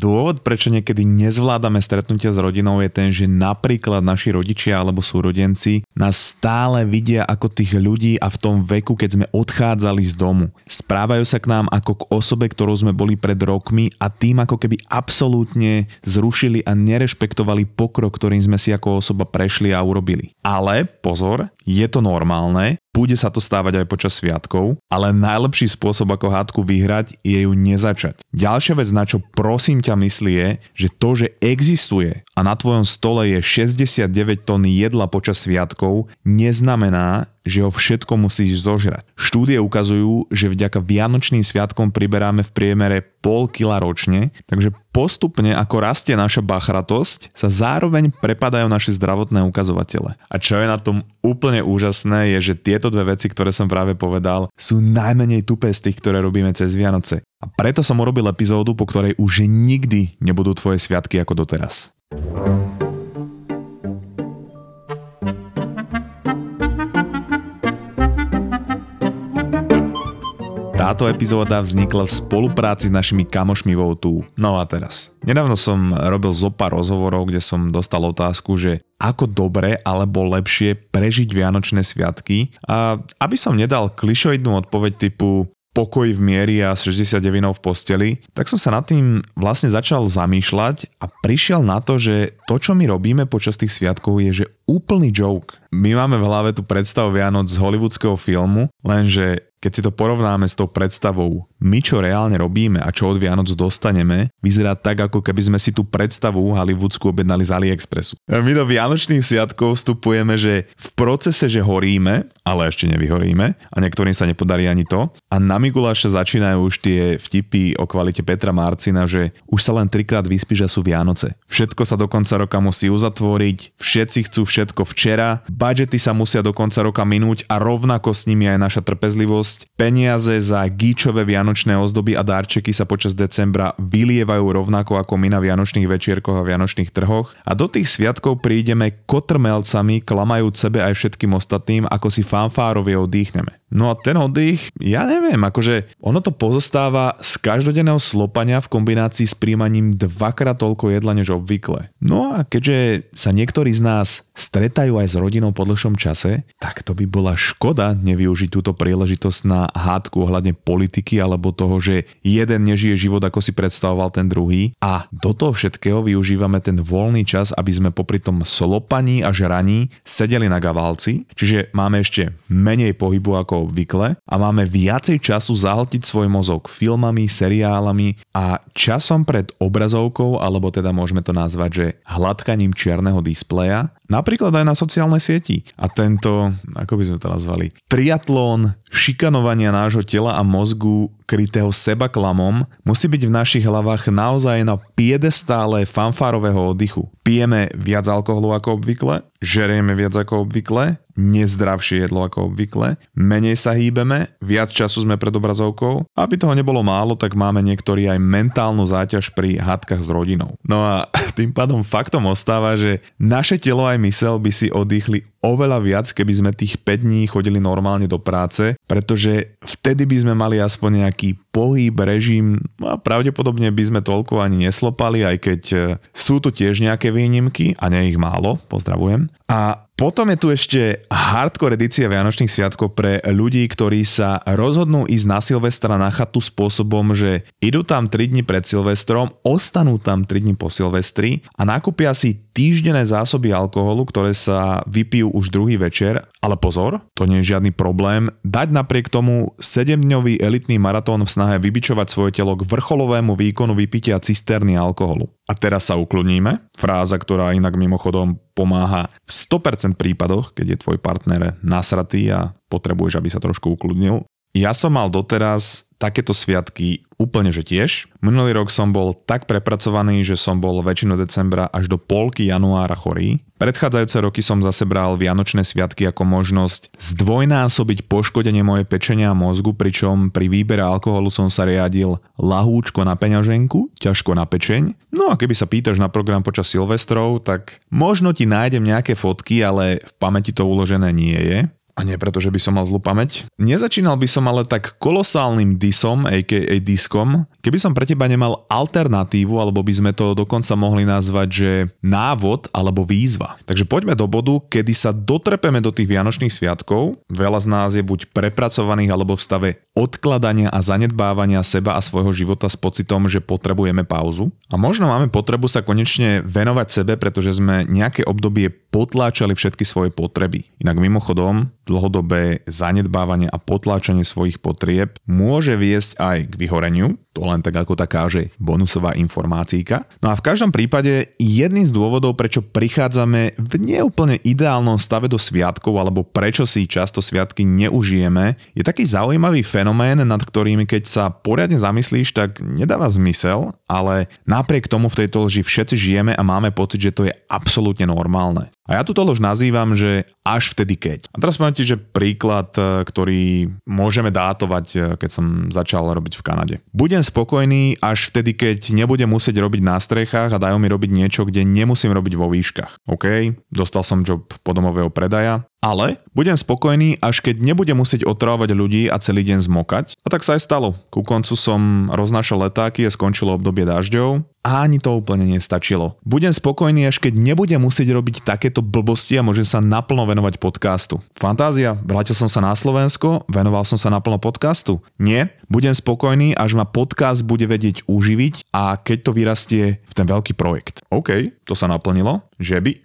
Dôvod, prečo niekedy nezvládame stretnutia s rodinou je ten, že napríklad naši rodičia alebo súrodenci nás stále vidia ako tých ľudí a v tom veku, keď sme odchádzali z domu. Správajú sa k nám ako k osobe, ktorou sme boli pred rokmi a tým ako keby absolútne zrušili a nerešpektovali pokrok, ktorým sme si ako osoba prešli a urobili. Ale pozor, je to normálne, bude sa to stávať aj počas sviatkov, ale najlepší spôsob ako hádku vyhrať je ju nezačať. Ďalšia vec, na čo prosím ťa myslí je, že to, že existuje a na tvojom stole je 69 tón jedla počas sviatkov, neznamená, že ho všetko musíš zožrať. Štúdie ukazujú, že vďaka Vianočným sviatkom priberáme v priemere pol kila ročne, takže postupne ako rastie naša bachratosť, sa zároveň prepadajú naše zdravotné ukazovatele. A čo je na tom úplne úžasné, je, že tieto dve veci, ktoré som práve povedal, sú najmenej tupé z tých, ktoré robíme cez Vianoce. A preto som urobil epizódu, po ktorej už nikdy nebudú tvoje sviatky ako doteraz. Táto epizóda vznikla v spolupráci s našimi kamošmi vo tu. No a teraz. Nedávno som robil zo pár rozhovorov, kde som dostal otázku, že ako dobre alebo lepšie prežiť Vianočné sviatky a aby som nedal klišoidnú odpoveď typu pokoj v miery a 69 v posteli, tak som sa nad tým vlastne začal zamýšľať a prišiel na to, že to, čo my robíme počas tých sviatkov je, že úplný joke. My máme v hlave tú predstavu Vianoc z hollywoodského filmu, lenže keď si to porovnáme s tou predstavou, my čo reálne robíme a čo od Vianoc dostaneme, vyzerá tak, ako keby sme si tú predstavu hollywoodsku objednali z AliExpressu. My do Vianočných sviatkov vstupujeme, že v procese, že horíme, ale ešte nevyhoríme a niektorým sa nepodarí ani to. A na Mikuláša začínajú už tie vtipy o kvalite Petra Marcina, že už sa len trikrát vyspí, že sú Vianoce. Všetko sa do konca roka musí uzatvoriť, všetci chcú všetko včera, budžety sa musia do konca roka minúť a rovnako s nimi aj naša trpezlivosť. Peniaze za gíčové vianočné ozdoby a darčeky sa počas decembra vylievajú rovnako ako my na vianočných večierkoch a vianočných trhoch a do tých sviatkov prídeme kotrmelcami, klamajúc sebe aj všetkým ostatným, ako si fanfárovie oddychneme. No a ten oddych, ja neviem, akože ono to pozostáva z každodenného slopania v kombinácii s príjmaním dvakrát toľko jedla než obvykle. No a keďže sa niektorí z nás stretajú aj s rodinou po dlhšom čase, tak to by bola škoda nevyužiť túto príležitosť na hádku ohľadne politiky alebo toho, že jeden nežije život ako si predstavoval ten druhý a do toho všetkého využívame ten voľný čas, aby sme popri tom slopaní a žraní sedeli na gavalci, čiže máme ešte menej pohybu ako obvykle a máme viacej času zahltiť svoj mozog filmami, seriálami a časom pred obrazovkou, alebo teda môžeme to nazvať, že hladkaním čierneho displeja, napríklad aj na sociálnej sieti. A tento, ako by sme to nazvali, triatlón šikanovania nášho tela a mozgu krytého seba klamom musí byť v našich hlavách naozaj na piedestále fanfárového oddychu. Pijeme viac alkoholu ako obvykle, žerieme viac ako obvykle, nezdravšie jedlo ako obvykle, menej sa hýbeme, viac času sme pred obrazovkou. Aby toho nebolo málo, tak máme niektorí aj mentálnu záťaž pri hádkach s rodinou. No a tým pádom faktom ostáva, že naše telo aj mysel by si oddychli oveľa viac, keby sme tých 5 dní chodili normálne do práce, pretože vtedy by sme mali aspoň nejaký pohyb, režim no a pravdepodobne by sme toľko ani neslopali, aj keď e, sú tu tiež nejaké výnimky a nie ich málo, pozdravujem. A potom je tu ešte hardcore edícia Vianočných sviatkov pre ľudí, ktorí sa rozhodnú ísť na Silvestra na chatu spôsobom, že idú tam 3 dni pred Silvestrom, ostanú tam 3 dni po Silvestri a nakúpia si týždenné zásoby alkoholu, ktoré sa vypijú už druhý večer. Ale pozor, to nie je žiadny problém. Dať napriek tomu 7-dňový elitný maratón v snahe vybičovať svoje telo k vrcholovému výkonu vypitia cisterny alkoholu. A teraz sa ukloníme. Fráza, ktorá inak mimochodom pomáha v 100% prípadoch, keď je tvoj partner nasratý a potrebuješ, aby sa trošku ukludnil. Ja som mal doteraz takéto sviatky úplne že tiež. Minulý rok som bol tak prepracovaný, že som bol väčšinu decembra až do polky januára chorý. Predchádzajúce roky som zase bral Vianočné sviatky ako možnosť zdvojnásobiť poškodenie mojej pečenia a mozgu, pričom pri výbere alkoholu som sa riadil lahúčko na peňaženku, ťažko na pečeň. No a keby sa pýtaš na program počas Silvestrov, tak možno ti nájdem nejaké fotky, ale v pamäti to uložené nie je. A nie preto, že by som mal zlú pamäť. Nezačínal by som ale tak kolosálnym disom, aka diskom, keby som pre teba nemal alternatívu, alebo by sme to dokonca mohli nazvať, že návod alebo výzva. Takže poďme do bodu, kedy sa dotrepeme do tých Vianočných sviatkov. Veľa z nás je buď prepracovaných alebo v stave odkladania a zanedbávania seba a svojho života s pocitom, že potrebujeme pauzu. A možno máme potrebu sa konečne venovať sebe, pretože sme nejaké obdobie potláčali všetky svoje potreby. Inak mimochodom, dlhodobé zanedbávanie a potláčanie svojich potrieb môže viesť aj k vyhoreniu, to len tak ako taká, že bonusová informácíka. No a v každom prípade jedným z dôvodov, prečo prichádzame v neúplne ideálnom stave do sviatkov alebo prečo si často sviatky neužijeme, je taký zaujímavý fenomén, nad ktorým keď sa poriadne zamyslíš, tak nedáva zmysel, ale napriek tomu v tejto lži všetci žijeme a máme pocit, že to je absolútne normálne. A ja túto lož nazývam, že až vtedy keď. A teraz ti, že príklad, e, ktorý môžeme dátovať, e, keď som začal robiť v Kanade. Budem spokojný až vtedy, keď nebudem musieť robiť na strechách a dajú mi robiť niečo, kde nemusím robiť vo výškach. OK, dostal som job podomového predaja, ale budem spokojný, až keď nebudem musieť otravovať ľudí a celý deň zmokať. A tak sa aj stalo. Ku koncu som roznášal letáky a skončilo obdobie dažďov a ani to úplne nestačilo. Budem spokojný, až keď nebudem musieť robiť takéto blbosti a môžem sa naplno venovať podcastu. Fantázia, vrátil som sa na Slovensko, venoval som sa naplno podcastu. Nie, budem spokojný, až ma podcast bude vedieť uživiť a keď to vyrastie v ten veľký projekt. OK, to sa naplnilo, že by...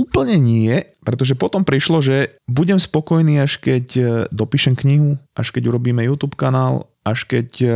Úplne nie, pretože potom prišlo, že budem spokojný, až keď e, dopíšem knihu, až keď urobíme YouTube kanál, až keď e,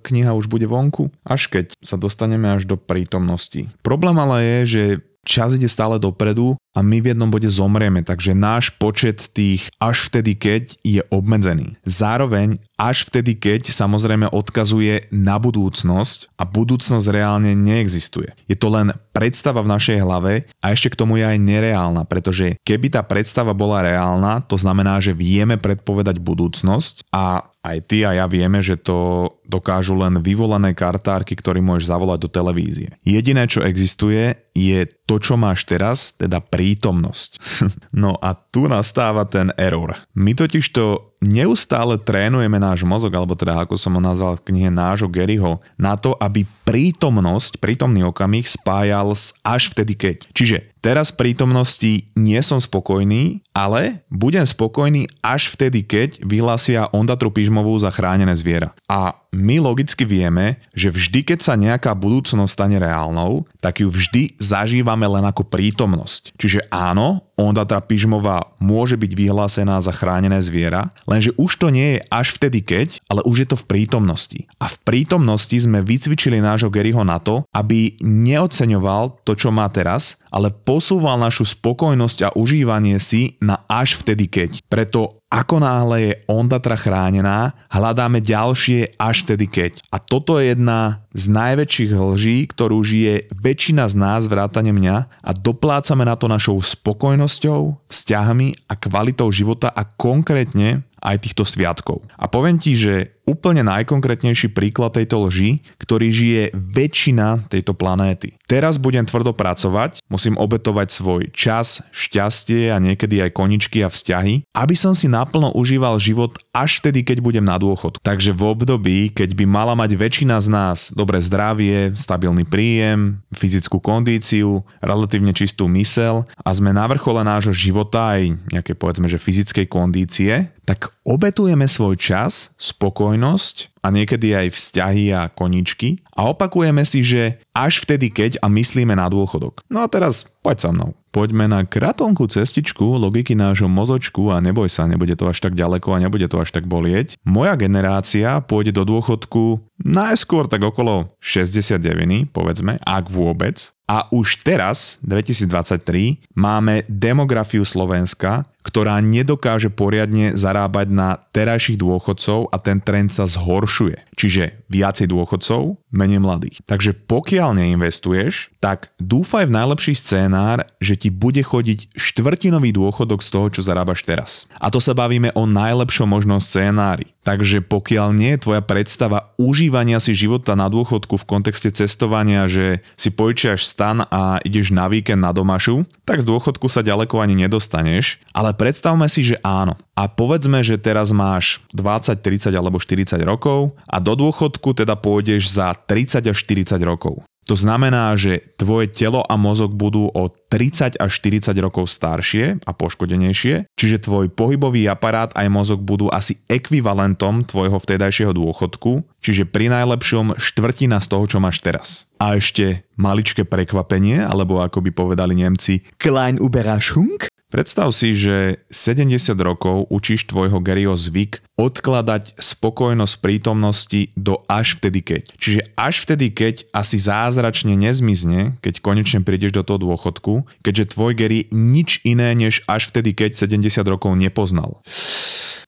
kniha už bude vonku, až keď sa dostaneme až do prítomnosti. Problém ale je, že čas ide stále dopredu a my v jednom bode zomrieme, takže náš počet tých až vtedy keď je obmedzený. Zároveň až vtedy keď samozrejme odkazuje na budúcnosť a budúcnosť reálne neexistuje. Je to len predstava v našej hlave a ešte k tomu je aj nereálna, pretože keby tá predstava bola reálna, to znamená, že vieme predpovedať budúcnosť a aj ty a ja vieme, že to dokážu len vyvolané kartárky, ktorý môžeš zavolať do televízie. Jediné, čo existuje, je to, čo máš teraz, teda prítomnosť. no a tu nastáva ten error. My totiž to neustále trénujeme náš mozog, alebo teda ako som ho nazval v knihe nášho Garyho, na to, aby prítomnosť, prítomný okamih spájal s až vtedy keď. Čiže teraz v prítomnosti nie som spokojný, ale budem spokojný až vtedy keď vyhlásia Ondatru Pižmovú za chránené zviera. A my logicky vieme, že vždy, keď sa nejaká budúcnosť stane reálnou, tak ju vždy zažívame len ako prítomnosť. Čiže áno, Ondatra Pižmová môže byť vyhlásená za chránené zviera, lenže už to nie je až vtedy keď, ale už je to v prítomnosti. A v prítomnosti sme vycvičili nášho Garyho na to, aby neoceňoval to, čo má teraz, ale posúval našu spokojnosť a užívanie si na až vtedy keď. Preto ako náhle je Ondatra chránená, hľadáme ďalšie až vtedy keď. A toto je jedna z najväčších lží, ktorú žije väčšina z nás vrátane mňa a doplácame na to našou spokojnosťou, vzťahmi a kvalitou života a konkrétne aj týchto sviatkov. A poviem ti, že úplne najkonkrétnejší príklad tejto lži, ktorý žije väčšina tejto planéty. Teraz budem tvrdo pracovať, musím obetovať svoj čas, šťastie a niekedy aj koničky a vzťahy, aby som si naplno užíval život až vtedy, keď budem na dôchod. Takže v období, keď by mala mať väčšina z nás dobré zdravie, stabilný príjem, fyzickú kondíciu, relatívne čistú mysel a sme na vrchole nášho života aj nejaké povedzme, že fyzickej kondície, tak obetujeme svoj čas, spokojnosť a niekedy aj vzťahy a koničky a opakujeme si, že až vtedy keď a myslíme na dôchodok. No a teraz poď sa mnou. Poďme na kratonkú cestičku logiky nášho mozočku a neboj sa, nebude to až tak ďaleko a nebude to až tak bolieť. Moja generácia pôjde do dôchodku najskôr tak okolo 69, povedzme, ak vôbec. A už teraz, 2023, máme demografiu Slovenska, ktorá nedokáže poriadne zarábať na terajších dôchodcov a ten trend sa zhoršuje. Čiže viacej dôchodcov, menej mladých. Takže pokiaľ neinvestuješ, tak dúfaj v najlepší scénár, že ti bude chodiť štvrtinový dôchodok z toho, čo zarábaš teraz. A to sa bavíme o najlepšom možnom scénári. Takže pokiaľ nie je tvoja predstava užívania si života na dôchodku v kontexte cestovania, že si požičiaš stan a ideš na víkend na domašu, tak z dôchodku sa ďaleko ani nedostaneš, ale predstavme si, že áno. A povedzme, že teraz máš 20, 30 alebo 40 rokov a do dôchodku teda pôjdeš za 30 až 40 rokov. To znamená, že tvoje telo a mozog budú o 30 až 40 rokov staršie a poškodenejšie, čiže tvoj pohybový aparát aj mozog budú asi ekvivalentom tvojho vtedajšieho dôchodku, čiže pri najlepšom štvrtina z toho, čo máš teraz. A ešte maličké prekvapenie, alebo ako by povedali Nemci, Klein Überraschung, Predstav si, že 70 rokov učíš tvojho Garyho zvyk odkladať spokojnosť prítomnosti do až vtedy keď. Čiže až vtedy keď asi zázračne nezmizne, keď konečne prídeš do toho dôchodku, keďže tvoj Gary nič iné než až vtedy keď 70 rokov nepoznal.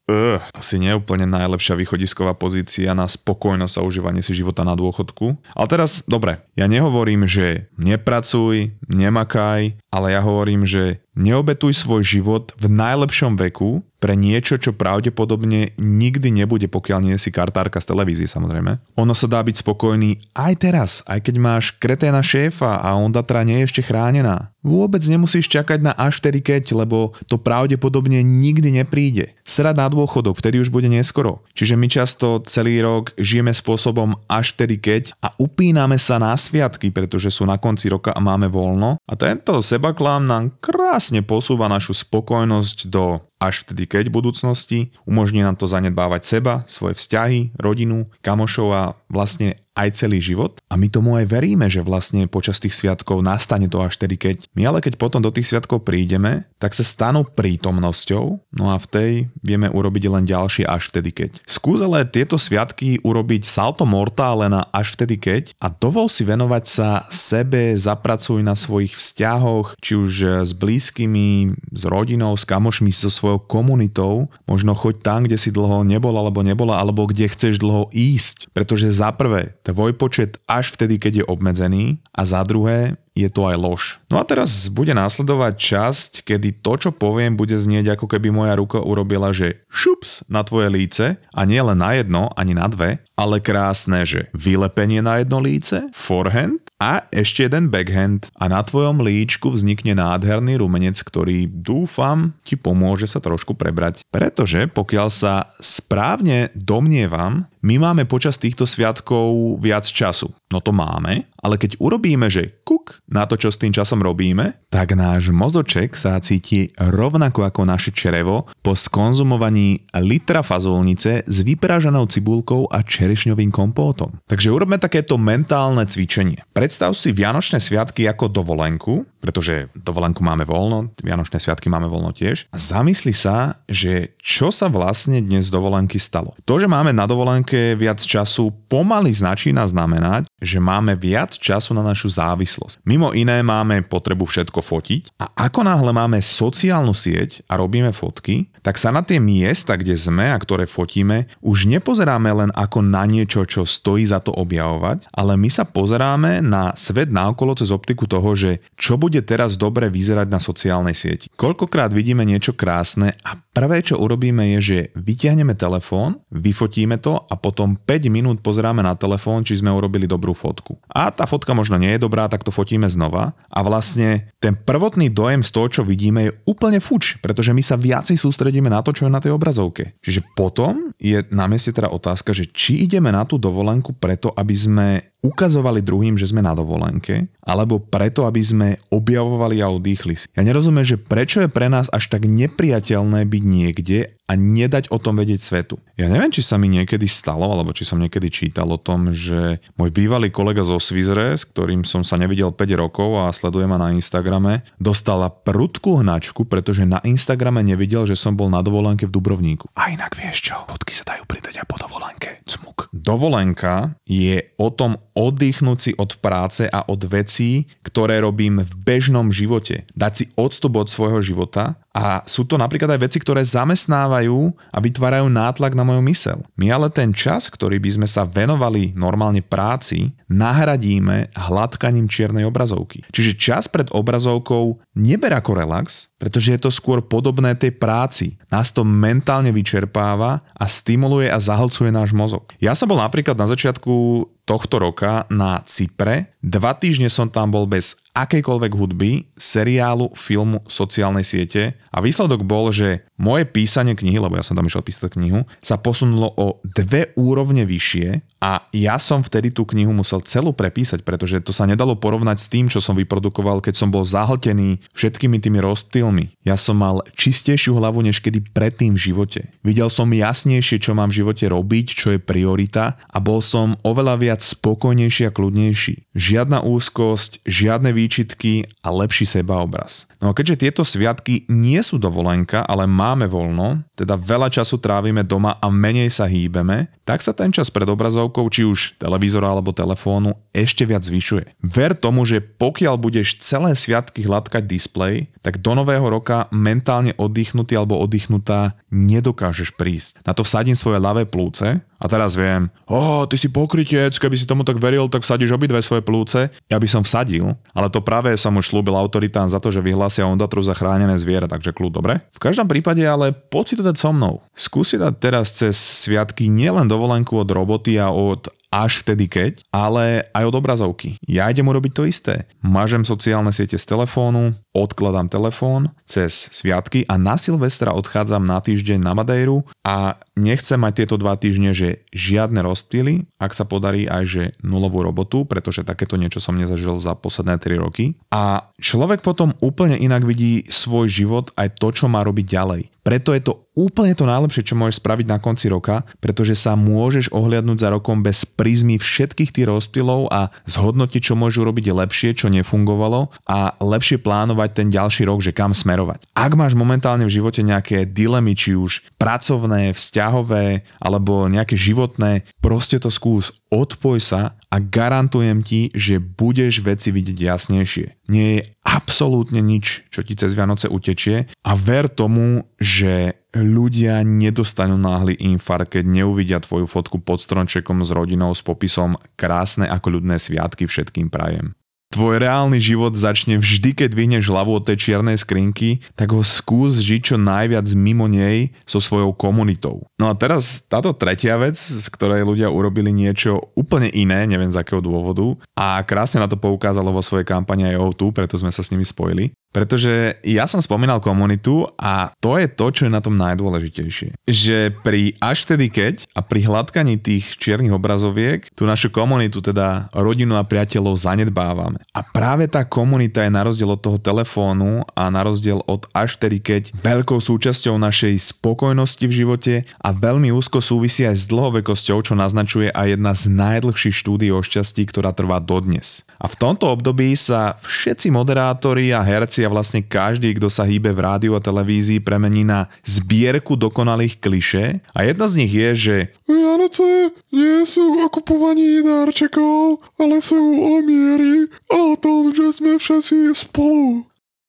Uh, asi neúplne najlepšia východisková pozícia na spokojnosť a užívanie si života na dôchodku. Ale teraz, dobre, ja nehovorím, že nepracuj, nemakaj, ale ja hovorím, že neobetuj svoj život v najlepšom veku pre niečo, čo pravdepodobne nikdy nebude, pokiaľ nie si kartárka z televízie samozrejme. Ono sa dá byť spokojný aj teraz, aj keď máš kreténa šéfa a on datra nie je ešte chránená. Vôbec nemusíš čakať na až vtedy keď, lebo to pravdepodobne nikdy nepríde. Srad na dôchodok, vtedy už bude neskoro. Čiže my často celý rok žijeme spôsobom až vtedy keď a upíname sa na sviatky, pretože sú na konci roka a máme voľno. A tento sebaklám nám krásne posúva našu spokojnosť do až vtedy keď v budúcnosti, umožní nám to zanedbávať seba, svoje vzťahy, rodinu, kamošov a vlastne aj celý život. A my tomu aj veríme, že vlastne počas tých sviatkov nastane to až tedy, keď my ale keď potom do tých sviatkov prídeme, tak sa stanú prítomnosťou, no a v tej vieme urobiť len ďalšie až vtedy, keď. Skús ale tieto sviatky urobiť salto mortále na až vtedy, keď a dovol si venovať sa sebe, zapracuj na svojich vzťahoch, či už s blízkymi, s rodinou, s kamošmi, so svojou komunitou, možno choď tam, kde si dlho nebol alebo nebola, alebo kde chceš dlho ísť, pretože za prvé tvoj počet až vtedy, keď je obmedzený a za druhé je to aj lož. No a teraz bude následovať časť, kedy to, čo poviem, bude znieť ako keby moja ruka urobila, že šups na tvoje líce a nie len na jedno, ani na dve, ale krásne, že vylepenie na jedno líce, forehand a ešte jeden backhand a na tvojom líčku vznikne nádherný rumenec, ktorý dúfam ti pomôže sa trošku prebrať. Pretože pokiaľ sa správne domnievam, my máme počas týchto sviatkov viac času. No to máme, ale keď urobíme, že kuk na to, čo s tým časom robíme, tak náš mozoček sa cíti rovnako ako naše črevo po skonzumovaní litra fazolnice s vypražanou cibulkou a čerešňovým kompótom. Takže urobme takéto mentálne cvičenie. Predstav si Vianočné sviatky ako dovolenku, pretože dovolenku máme voľno, Vianočné sviatky máme voľno tiež. A zamysli sa, že čo sa vlastne dnes dovolenky stalo. To, že máme na dovolenke viac času, pomaly začína znamenať, že máme viac času na našu závislosť. Mimo iné máme potrebu všetko fotiť a ako náhle máme sociálnu sieť a robíme fotky, tak sa na tie miesta, kde sme a ktoré fotíme, už nepozeráme len ako na niečo, čo stojí za to objavovať, ale my sa pozeráme na svet naokolo cez optiku toho, že čo bude teraz dobre vyzerať na sociálnej sieti. Koľkokrát vidíme niečo krásne a prvé, čo urobíme je, že vyťahneme telefón, vyfotíme to a potom 5 minút pozeráme na telefón, či sme urobili dobrú fotku. A tá fotka možno nie je dobrá, tak to fotíme znova a vlastne ten prvotný dojem z toho, čo vidíme, je úplne fuč, pretože my sa viacej sústredíme na to, čo je na tej obrazovke. Čiže potom je na mieste teda otázka, že či ideme na tú dovolenku preto, aby sme ukazovali druhým, že sme na dovolenke, alebo preto, aby sme objavovali a odýchli si. Ja nerozumiem, že prečo je pre nás až tak nepriateľné byť niekde a nedať o tom vedieť svetu. Ja neviem, či sa mi niekedy stalo, alebo či som niekedy čítal o tom, že môj bývalý kolega zo Svizre, s ktorým som sa nevidel 5 rokov a sleduje ma na Instagrame, dostala prudkú hnačku, pretože na Instagrame nevidel, že som bol na dovolenke v Dubrovníku. A inak vieš čo, fotky sa dajú pridať aj po dovolenke. Cmuk. Dovolenka je o tom oddychnúť si od práce a od vecí, ktoré robím v bežnom živote. Dať si odstup od svojho života a sú to napríklad aj veci, ktoré zamestnávajú a vytvárajú nátlak na moju mysel. My ale ten čas, ktorý by sme sa venovali normálne práci, nahradíme hladkaním čiernej obrazovky. Čiže čas pred obrazovkou neber ako relax, pretože je to skôr podobné tej práci. Nás to mentálne vyčerpáva a stimuluje a zahlcuje náš mozog. Ja som bol napríklad na začiatku tohto roka na Cypre. Dva týždne som tam bol bez akejkoľvek hudby, seriálu, filmu, sociálnej siete a výsledok bol, že moje písanie knihy, lebo ja som tam išiel písať knihu, sa posunulo o dve úrovne vyššie a ja som vtedy tú knihu musel celú prepísať, pretože to sa nedalo porovnať s tým, čo som vyprodukoval, keď som bol zahltený všetkými tými rozptylmi. Ja som mal čistejšiu hlavu než kedy predtým v živote. Videl som jasnejšie, čo mám v živote robiť, čo je priorita a bol som oveľa viac spokojnejší a kľudnejší. Žiadna úzkosť, žiadne výčitky a lepší sebaobraz. No a keďže tieto sviatky nie sú dovolenka, ale máme voľno, teda veľa času trávime doma a menej sa hýbeme, tak sa ten čas pred obrazovkou, či už televízora alebo telefónu, ešte viac zvyšuje. Ver tomu, že pokiaľ budeš celé sviatky hladkať displej, tak do nového roka mentálne oddychnutý alebo oddychnutá nedokážeš prísť. Na to vsadím svoje ľavé plúce a teraz viem, o, oh, ty si pokrytec, keby si tomu tak veril, tak vsadíš obidve svoje plúce. Ja by som vsadil, ale to práve som už slúbil autoritám za to, že vyhlásia Ondatru za chránené zviera, takže kľud, dobre? V každom prípade ale poď si dať so mnou. Skúsi dať teraz cez sviatky nielen dovolenku od roboty a od až vtedy keď, ale aj od obrazovky. Ja idem urobiť to isté. Mažem sociálne siete z telefónu, odkladám telefón cez sviatky a na Silvestra odchádzam na týždeň na Madejru a nechcem mať tieto dva týždne, že žiadne rozptýly, ak sa podarí aj že nulovú robotu, pretože takéto niečo som nezažil za posledné 3 roky. A človek potom úplne inak vidí svoj život aj to, čo má robiť ďalej. Preto je to úplne to najlepšie, čo môžeš spraviť na konci roka, pretože sa môžeš ohliadnúť za rokom bez prízmy všetkých tých rozptylov a zhodnotiť, čo môžu robiť lepšie, čo nefungovalo a lepšie plánovať ten ďalší rok, že kam smerovať. Ak máš momentálne v živote nejaké dilemy, či už pracovné, vzťahové alebo nejaké životné, proste to skús, odpoj sa a garantujem ti, že budeš veci vidieť jasnejšie. Nie je absolútne nič, čo ti cez Vianoce utečie a ver tomu, že ľudia nedostanú náhly infarkt, keď neuvidia tvoju fotku pod strončekom s rodinou s popisom krásne ako ľudné sviatky všetkým prajem tvoj reálny život začne vždy, keď vyhneš hlavu od tej čiernej skrinky, tak ho skús žiť čo najviac mimo nej so svojou komunitou. No a teraz táto tretia vec, z ktorej ľudia urobili niečo úplne iné, neviem z akého dôvodu, a krásne na to poukázalo vo svojej kampani aj O2, preto sme sa s nimi spojili. Pretože ja som spomínal komunitu a to je to, čo je na tom najdôležitejšie. Že pri až vtedy keď a pri hladkaní tých čiernych obrazoviek tú našu komunitu, teda rodinu a priateľov zanedbávame. A práve tá komunita je na rozdiel od toho telefónu a na rozdiel od až vtedy keď veľkou súčasťou našej spokojnosti v živote a veľmi úzko súvisí aj s dlhovekosťou, čo naznačuje aj jedna z najdlhších štúdí o šťastí, ktorá trvá dodnes. A v tomto období sa všetci moderátori a herci a vlastne každý, kto sa hýbe v rádiu a televízii, premení na zbierku dokonalých kliše a jedna z nich je, že Vianoce nie sú o kupovaní darčekov, ale sú o miery a o tom, že sme všetci spolu.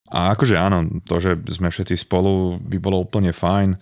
A akože áno, to, že sme všetci spolu, by bolo úplne fajn,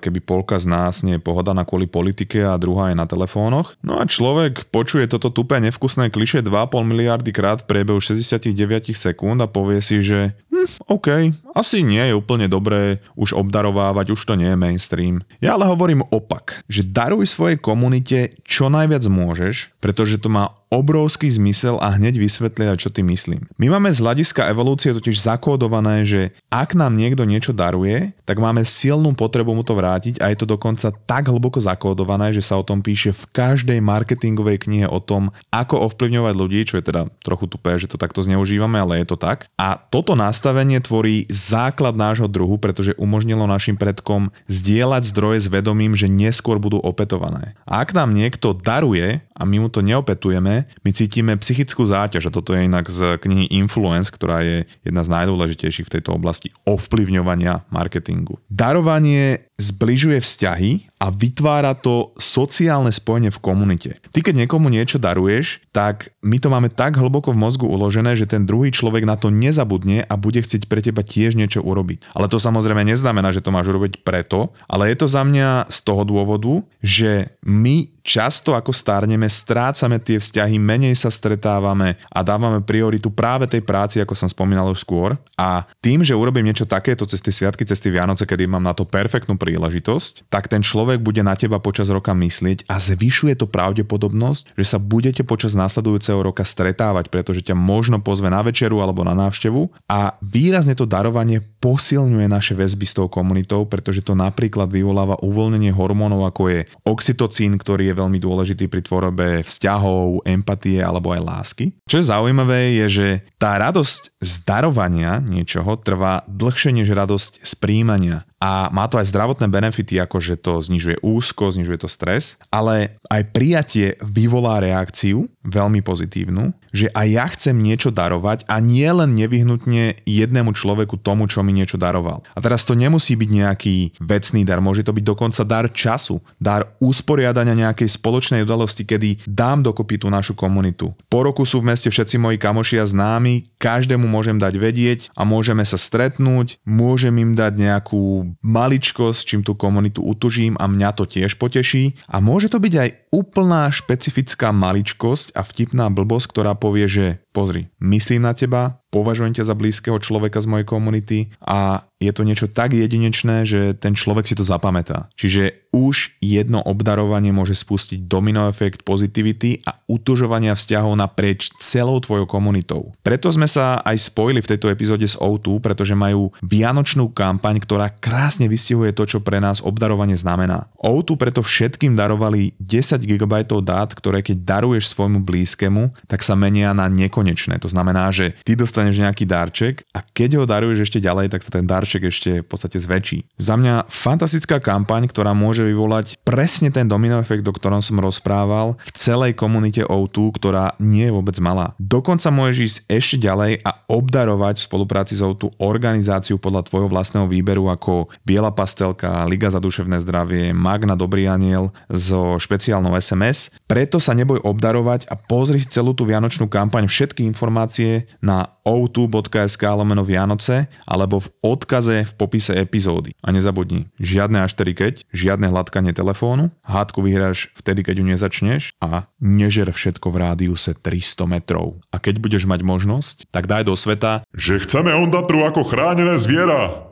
keby polka z nás nie je pohodaná kvôli politike a druhá je na telefónoch. No a človek počuje toto tupé nevkusné kliše 2,5 miliardy krát v priebehu 69 sekúnd a povie si, že hm, OK, asi nie je úplne dobré už obdarovávať, už to nie je mainstream. Ja ale hovorím opak, že daruj svojej komunite čo najviac môžeš, pretože to má obrovský zmysel a hneď vysvetlia, čo ty myslím. My máme z hľadiska evolúcie totiž zakódované, že ak nám niekto niečo daruje, tak máme silnú potrebu mu to vrátiť a je to dokonca tak hlboko zakódované, že sa o tom píše v každej marketingovej knihe o tom, ako ovplyvňovať ľudí, čo je teda trochu tupé, že to takto zneužívame, ale je to tak. A toto nastavenie tvorí základ nášho druhu, pretože umožnilo našim predkom zdieľať zdroje s vedomím, že neskôr budú opetované. A ak nám niekto daruje a my mu to neopetujeme, my cítime psychickú záťaž a toto je inak z knihy Influence, ktorá je jedna z najdôležitejších v tejto oblasti ovplyvňovania marketingu. Darovanie zbližuje vzťahy a vytvára to sociálne spojenie v komunite. Ty keď niekomu niečo daruješ, tak my to máme tak hlboko v mozgu uložené, že ten druhý človek na to nezabudne a bude chcieť pre teba tiež niečo urobiť. Ale to samozrejme neznamená, že to máš urobiť preto, ale je to za mňa z toho dôvodu, že my často ako stárneme, strácame tie vzťahy, menej sa stretávame a dávame prioritu práve tej práci, ako som spomínal už skôr. A tým, že urobím niečo takéto cez tie sviatky, cez tie Vianoce, kedy mám na to perfektnú príležitosť, tak ten človek bude na teba počas roka myslieť a zvyšuje to pravdepodobnosť, že sa budete počas následujúceho roka stretávať, pretože ťa možno pozve na večeru alebo na návštevu a výrazne to darovanie posilňuje naše väzby s tou komunitou, pretože to napríklad vyvoláva uvoľnenie hormónov ako je oxytocín, ktorý je veľmi dôležitý pri tvorbe vzťahov, empatie alebo aj lásky. Čo je zaujímavé je, že tá radosť z darovania niečoho trvá dlhšie než radosť z príjmania a má to aj zdravotné benefity, ako že to znižuje úzko, znižuje to stres, ale aj prijatie vyvolá reakciu, veľmi pozitívnu, že aj ja chcem niečo darovať a nie len nevyhnutne jednému človeku tomu, čo mi niečo daroval. A teraz to nemusí byť nejaký vecný dar, môže to byť dokonca dar času, dar usporiadania nejakej spoločnej udalosti, kedy dám dokopy tú našu komunitu. Po roku sú v meste všetci moji kamoši a známi, každému môžem dať vedieť a môžeme sa stretnúť, môžem im dať nejakú maličkosť, čím tú komunitu utužím a mňa to tiež poteší. A môže to byť aj úplná špecifická maličkosť a vtipná blbosť, ktorá povie, že pozri, myslím na teba, považujem ťa za blízkeho človeka z mojej komunity a je to niečo tak jedinečné, že ten človek si to zapamätá. Čiže už jedno obdarovanie môže spustiť domino efekt pozitivity a utužovania vzťahov naprieč celou tvojou komunitou. Preto sme sa aj spojili v tejto epizóde s O2, pretože majú vianočnú kampaň, ktorá krásne vystihuje to, čo pre nás obdarovanie znamená. O2 preto všetkým darovali 10 GB dát, ktoré keď daruješ svojmu blízkemu, tak sa menia na nekonečné. To znamená, že ty dostaneš nejaký darček a keď ho daruješ ešte ďalej, tak sa ten darček ešte v podstate zväčší. Za mňa fantastická kampaň, ktorá môže vyvolať presne ten domino efekt, o ktorom som rozprával v celej komunite O2, ktorá nie je vôbec malá. Dokonca môžeš ísť ešte ďalej a obdarovať v spolupráci s O2 organizáciu podľa tvojho vlastného výberu ako Biela pastelka, Liga za duševné zdravie, Magna Dobrý aniel so špeciálnou SMS. Preto sa neboj obdarovať a pozri celú tú vianočnú kampaň, všetky informácie na o2.sk lomeno Vianoce alebo v odkaze v popise epizódy. A nezabudni, žiadne až keď, žiadne hladkanie telefónu, hádku vyhráš vtedy, keď ju nezačneš a nežer všetko v rádiuse 300 metrov. A keď budeš mať možnosť, tak daj do sveta, že chceme ondatru ako chránené zviera.